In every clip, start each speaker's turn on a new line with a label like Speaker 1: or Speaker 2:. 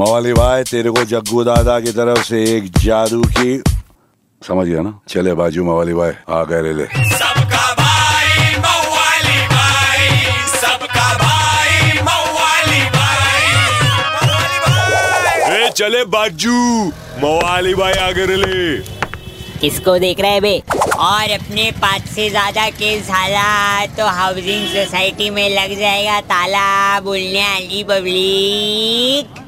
Speaker 1: मवाली भाई तेरे को जग्गू दादा की तरफ़ से एक जादू की समझ गया ना? चले बाजू मवाली भाई आ गए ले ले।
Speaker 2: सबका भाई मवाली भाई सबका भाई मवाली भाई।
Speaker 3: ए चले बाजू मवाली भाई आगे रे ले
Speaker 4: किसको देख रहे हैं बे? और अपने पाँच से ज़्यादा केस हाला तो हाउसिंग सोसाइटी में लग जाएगा ताला बोलने वाली पब्लिक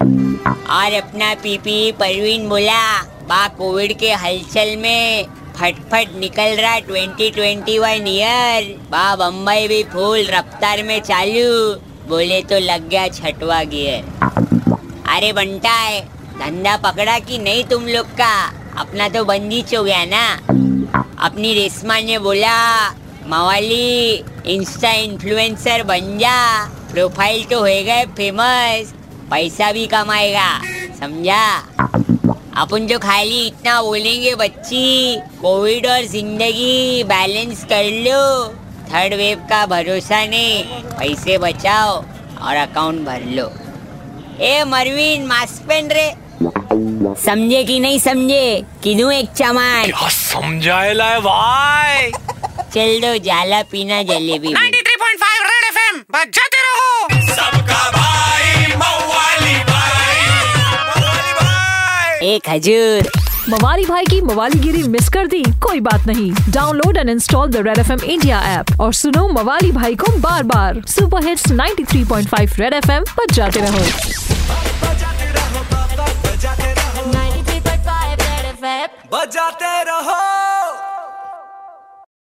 Speaker 4: और अपना पीपी परवीन बोला बा कोविड के हलचल में फटफट निकल रहा 2021 ईयर बा बम्बई भी फुल रफ्तार में चालू, बोले तो लग गया छठवा गियर। अरे बंटा है, धंधा पकड़ा कि नहीं तुम लोग का? अपना तो बंदी हो गया ना? अपनी रेशमा ने बोला, मवाली इंस्टा इन्फ्लुएंसर बन जा, प्रोफ़ाइल तो हो गए फ़ेमस पैसा भी कमाएगा समझा? अपन जो खाली इतना बोलेंगे बच्ची कोविड और ज़िंदगी बैलेंस कर लो। थर्ड वेव का भरोसा नहीं पैसे बचाओ और अकाउंट भर लो। ए मरवीन मास्क पहन रे। समझे कि नहीं समझे? किदू एक चमान।
Speaker 3: क्या समझाएला है भाई?
Speaker 4: चल दो जाला पीना जलेबी।
Speaker 5: 93.5 रेड एफएम बजाते
Speaker 4: एक हजूर।
Speaker 6: मवाली भाई की मवालीगिरी मिस कर दी कोई बात नहीं। Download and install the Red F M India app और सुनो मवाली भाई को बार बार super hits 93.5 Red F M पर जाते रहो।
Speaker 7: 93.5 Red FM.
Speaker 2: बजाते रहो।